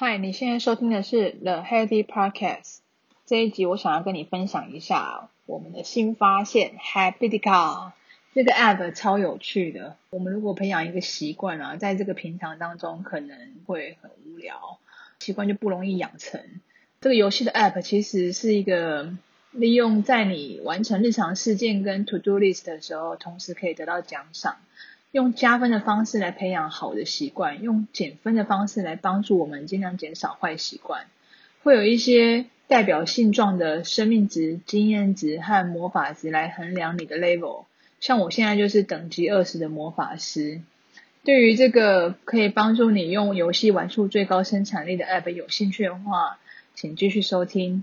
嗨，你现在收听的是 The Healthy Podcast。这一集我想要跟你分享一下我们的新发现，Happy DiCar 这个 App 超有趣的。我们如果培养一个习惯啊，在这个平常当中可能会很无聊，习惯就不容易养成。这个游戏的 App 其实是一个利用在你完成日常事件跟 To Do List 的时候，同时可以得到奖赏。用加分的方式来培养好的习惯，用减分的方式来帮助我们尽量减少坏习惯。会有一些代表性状的生命值、经验值和魔法值来衡量你的 level。像我现在就是等级二十的魔法师。对于这个可以帮助你用游戏玩出最高生产力的 app 有兴趣的话，请继续收听。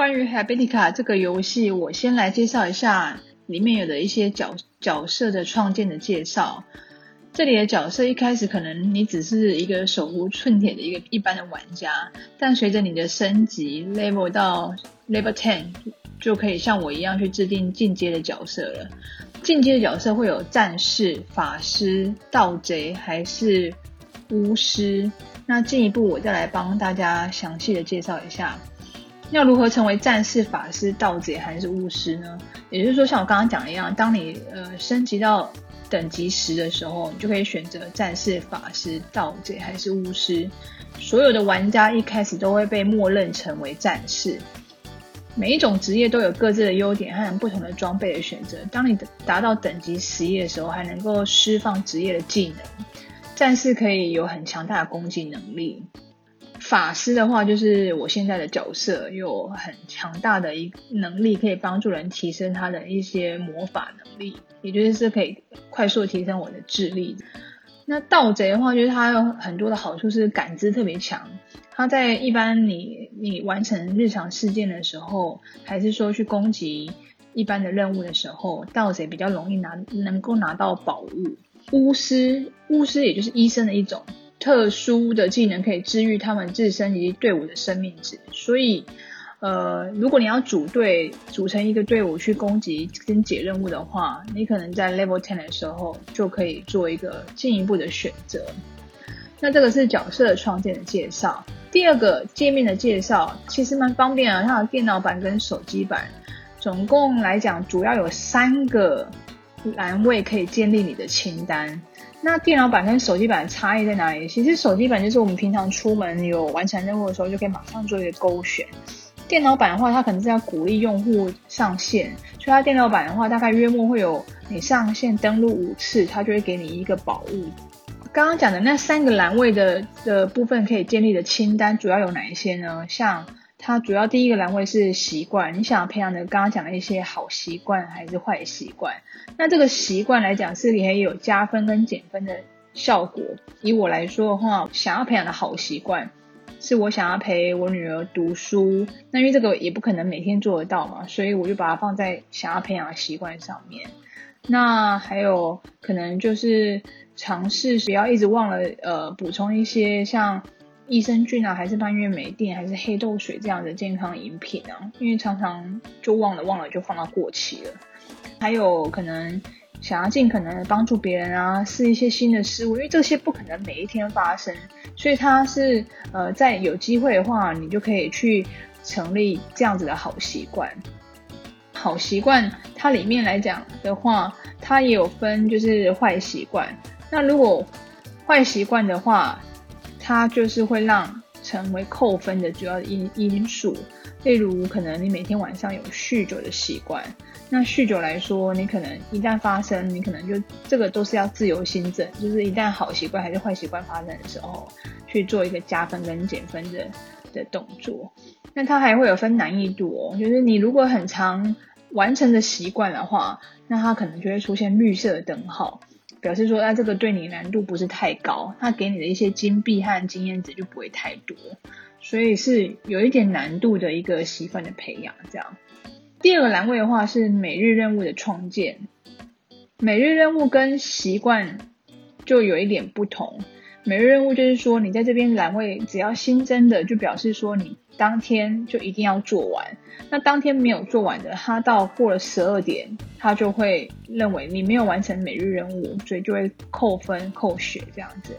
关于 Habitica 这个游戏，我先来介绍一下里面有的一些角角色的创建的介绍。这里的角色一开始可能你只是一个手无寸铁的一个一般的玩家，但随着你的升级 level 到 level ten，就可以像我一样去制定进阶的角色了。进阶的角色会有战士、法师、盗贼还是巫师？那进一步我再来帮大家详细的介绍一下。要如何成为战士、法师、盗贼还是巫师呢？也就是说，像我刚刚讲的一样，当你呃升级到等级十的时候，你就可以选择战士、法师、盗贼还是巫师。所有的玩家一开始都会被默认成为战士。每一种职业都有各自的优点和不同的装备的选择。当你达到等级十一的时候，还能够释放职业的技能。战士可以有很强大的攻击能力。法师的话，就是我现在的角色，有很强大的一能力，可以帮助人提升他的一些魔法能力，也就是可以快速提升我的智力。那盗贼的话，就是他有很多的好处，是感知特别强。他在一般你你完成日常事件的时候，还是说去攻击一般的任务的时候，盗贼比较容易拿能够拿到宝物。巫师，巫师也就是医生的一种。特殊的技能可以治愈他们自身以及队伍的生命值，所以，呃，如果你要组队组成一个队伍去攻击跟解任务的话，你可能在 level ten 的时候就可以做一个进一步的选择。那这个是角色的创建的介绍。第二个界面的介绍其实蛮方便啊，它的电脑版跟手机版，总共来讲主要有三个栏位可以建立你的清单。那电脑版跟手机版的差异在哪里？其实手机版就是我们平常出门有完成任务的时候，就可以马上做一个勾选。电脑版的话，它可能是要鼓励用户上线，所以它电脑版的话，大概约莫会有你上线登录五次，它就会给你一个宝物。刚刚讲的那三个栏位的的部分可以建立的清单，主要有哪一些呢？像它主要第一个栏位是习惯，你想要培养的刚刚讲的一些好习惯还是坏习惯？那这个习惯来讲是可以有加分跟减分的效果。以我来说的话，想要培养的好习惯是我想要陪我女儿读书，那因为这个也不可能每天做得到嘛，所以我就把它放在想要培养的习惯上面。那还有可能就是尝试不要一直忘了呃补充一些像。益生菌啊，还是蔓越莓錠，还是黑豆水这样的健康饮品啊？因为常常就忘了忘了就放到过期了。还有可能想要尽可能的帮助别人啊，试一些新的事物，因为这些不可能每一天发生，所以它是呃，在有机会的话，你就可以去成立这样子的好习惯。好习惯它里面来讲的话，它也有分就是坏习惯。那如果坏习惯的话，它就是会让成为扣分的主要因因素，例如可能你每天晚上有酗酒的习惯，那酗酒来说，你可能一旦发生，你可能就这个都是要自由心证，就是一旦好习惯还是坏习惯发生的时候，去做一个加分跟减分的的动作。那它还会有分难易度哦，就是你如果很常完成的习惯的话，那它可能就会出现绿色的灯号。表示说，那这个对你难度不是太高，他给你的一些金币和经验值就不会太多，所以是有一点难度的一个习惯的培养。这样，第二个栏位的话是每日任务的创建，每日任务跟习惯就有一点不同。每日任务就是说，你在这边栏位只要新增的，就表示说你当天就一定要做完。那当天没有做完的，他到过了十二点，他就会认为你没有完成每日任务，所以就会扣分扣血这样子。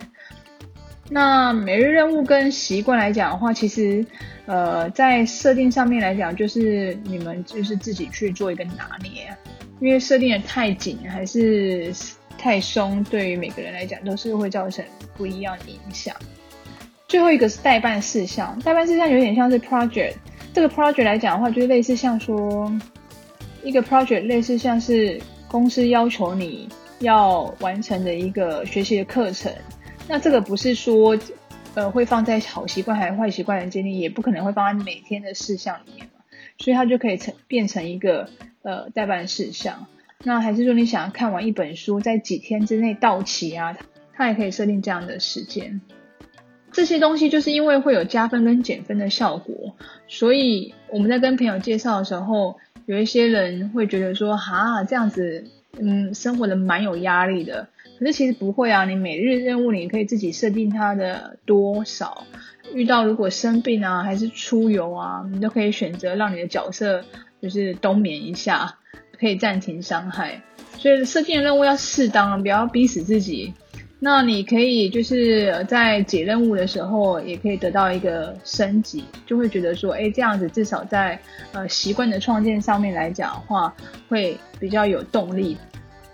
那每日任务跟习惯来讲的话，其实呃在设定上面来讲，就是你们就是自己去做一个拿捏，因为设定的太紧还是。太松，对于每个人来讲都是会造成不一样的影响。最后一个是待办事项，待办事项有点像是 project。这个 project 来讲的话，就是类似像说一个 project，类似像是公司要求你要完成的一个学习的课程。那这个不是说呃会放在好习惯还是坏习惯的建立，也不可能会放在每天的事项里面嘛，所以它就可以成变成一个呃代办事项。那还是说你想要看完一本书，在几天之内到期啊？它也可以设定这样的时间。这些东西就是因为会有加分跟减分的效果，所以我们在跟朋友介绍的时候，有一些人会觉得说，哈，这样子，嗯，生活的蛮有压力的。可是其实不会啊，你每日任务你可以自己设定它的多少。遇到如果生病啊，还是出游啊，你都可以选择让你的角色就是冬眠一下。可以暂停伤害，所以设定的任务要适当，不要逼死自己。那你可以就是在解任务的时候，也可以得到一个升级，就会觉得说，哎，这样子至少在呃习惯的创建上面来讲的话，会比较有动力。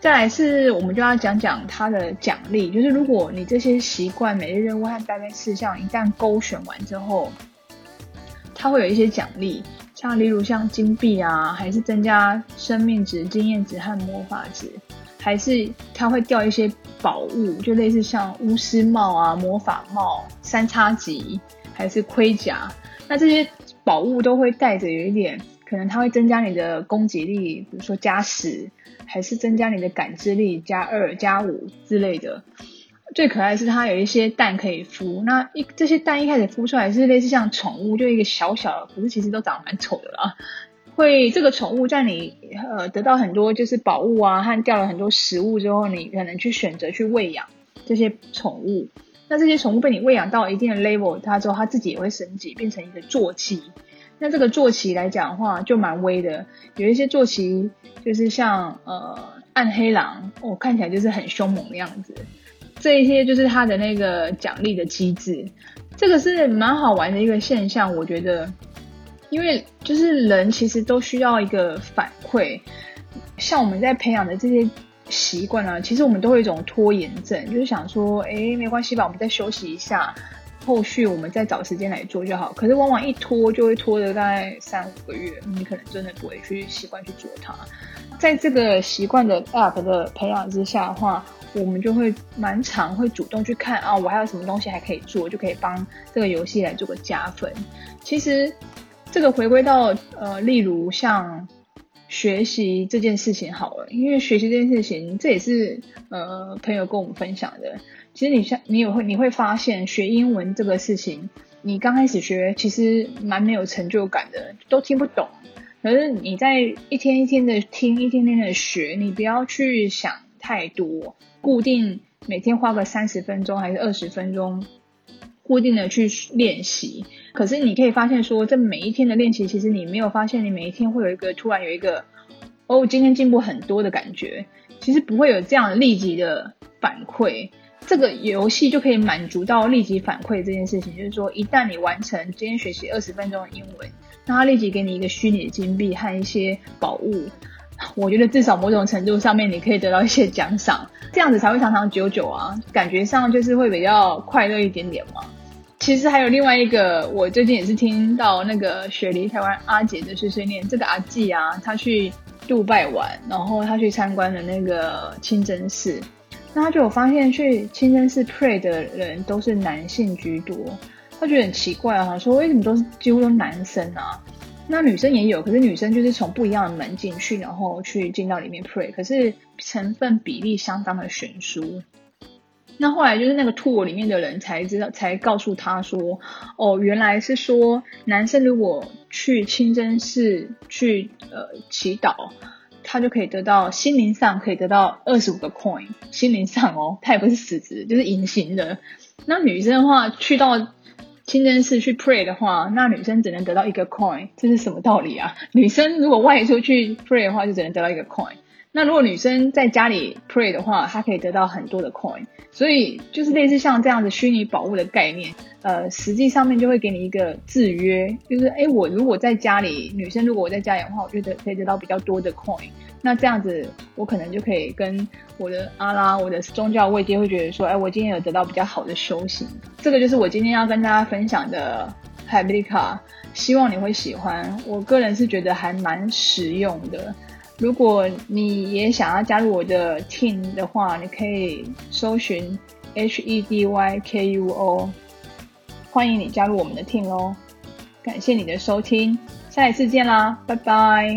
再来是，我们就要讲讲它的奖励，就是如果你这些习惯、每日任务和待办事项一旦勾选完之后，它会有一些奖励。像例如像金币啊，还是增加生命值、经验值和魔法值，还是它会掉一些宝物，就类似像巫师帽啊、魔法帽、三叉戟，还是盔甲。那这些宝物都会带着有一点，可能它会增加你的攻击力，比如说加十，还是增加你的感知力加二、加五之类的。最可爱是它有一些蛋可以孵，那一这些蛋一开始孵出来是类似像宠物，就一个小小的，可是其实都长得蛮丑的啦。会这个宠物在你呃得到很多就是宝物啊和掉了很多食物之后，你可能去选择去喂养这些宠物。那这些宠物被你喂养到一定的 level，它之后它自己也会升级变成一个坐骑。那这个坐骑来讲的话就蛮威的，有一些坐骑就是像呃暗黑狼，我、哦、看起来就是很凶猛的样子。这一些就是他的那个奖励的机制，这个是蛮好玩的一个现象，我觉得，因为就是人其实都需要一个反馈，像我们在培养的这些习惯啊，其实我们都会有一种拖延症，就是想说，哎，没关系吧，我们再休息一下，后续我们再找时间来做就好。可是往往一拖就会拖了大概三五个月，你可能真的不会去习惯去做它。在这个习惯的 App 的培养之下的话，我们就会蛮常会主动去看啊，我还有什么东西还可以做，就可以帮这个游戏来做个加分。其实这个回归到呃，例如像学习这件事情好了，因为学习这件事情，这也是呃朋友跟我们分享的。其实你像你也会你会发现，学英文这个事情，你刚开始学其实蛮没有成就感的，都听不懂。可是你在一天一天的听，一天天的学，你不要去想太多。固定每天花个三十分钟还是二十分钟，固定的去练习。可是你可以发现说，这每一天的练习，其实你没有发现你每一天会有一个突然有一个哦，今天进步很多的感觉。其实不会有这样立即的反馈。这个游戏就可以满足到立即反馈这件事情，就是说，一旦你完成今天学习二十分钟的英文，那它立即给你一个虚拟的金币和一些宝物。我觉得至少某种程度上面，你可以得到一些奖赏，这样子才会长长久久啊，感觉上就是会比较快乐一点点嘛。其实还有另外一个，我最近也是听到那个雪梨台湾阿姐的碎碎念，这个阿季啊，他去杜拜玩，然后他去参观了那个清真寺，那她就有发现去清真寺 pray 的人都是男性居多，他觉得很奇怪啊，说为什么都是几乎都男生啊？那女生也有，可是女生就是从不一样的门进去，然后去进到里面 pray，可是成分比例相当的悬殊。那后来就是那个 tour 里面的人才知道，才告诉他说，哦，原来是说男生如果去清真寺去呃祈祷，他就可以得到心灵上可以得到二十五个 coin，心灵上哦，他也不是实质，就是隐形的。那女生的话，去到清真寺去 pray 的话，那女生只能得到一个 coin，这是什么道理啊？女生如果外出去 pray 的话，就只能得到一个 coin。那如果女生在家里 pray 的话，她可以得到很多的 coin，所以就是类似像这样子虚拟宝物的概念，呃，实际上面就会给你一个制约，就是诶，我如果在家里，女生如果我在家里的话，我觉得可以得到比较多的 coin，那这样子我可能就可以跟我的阿拉、我的宗教位阶会觉得说，哎，我今天有得到比较好的修行，这个就是我今天要跟大家分享的 Habilika，希望你会喜欢，我个人是觉得还蛮实用的。如果你也想要加入我的 team 的话，你可以搜寻 H E D Y K U O，欢迎你加入我们的 team 哦。感谢你的收听，下一次见啦，拜拜。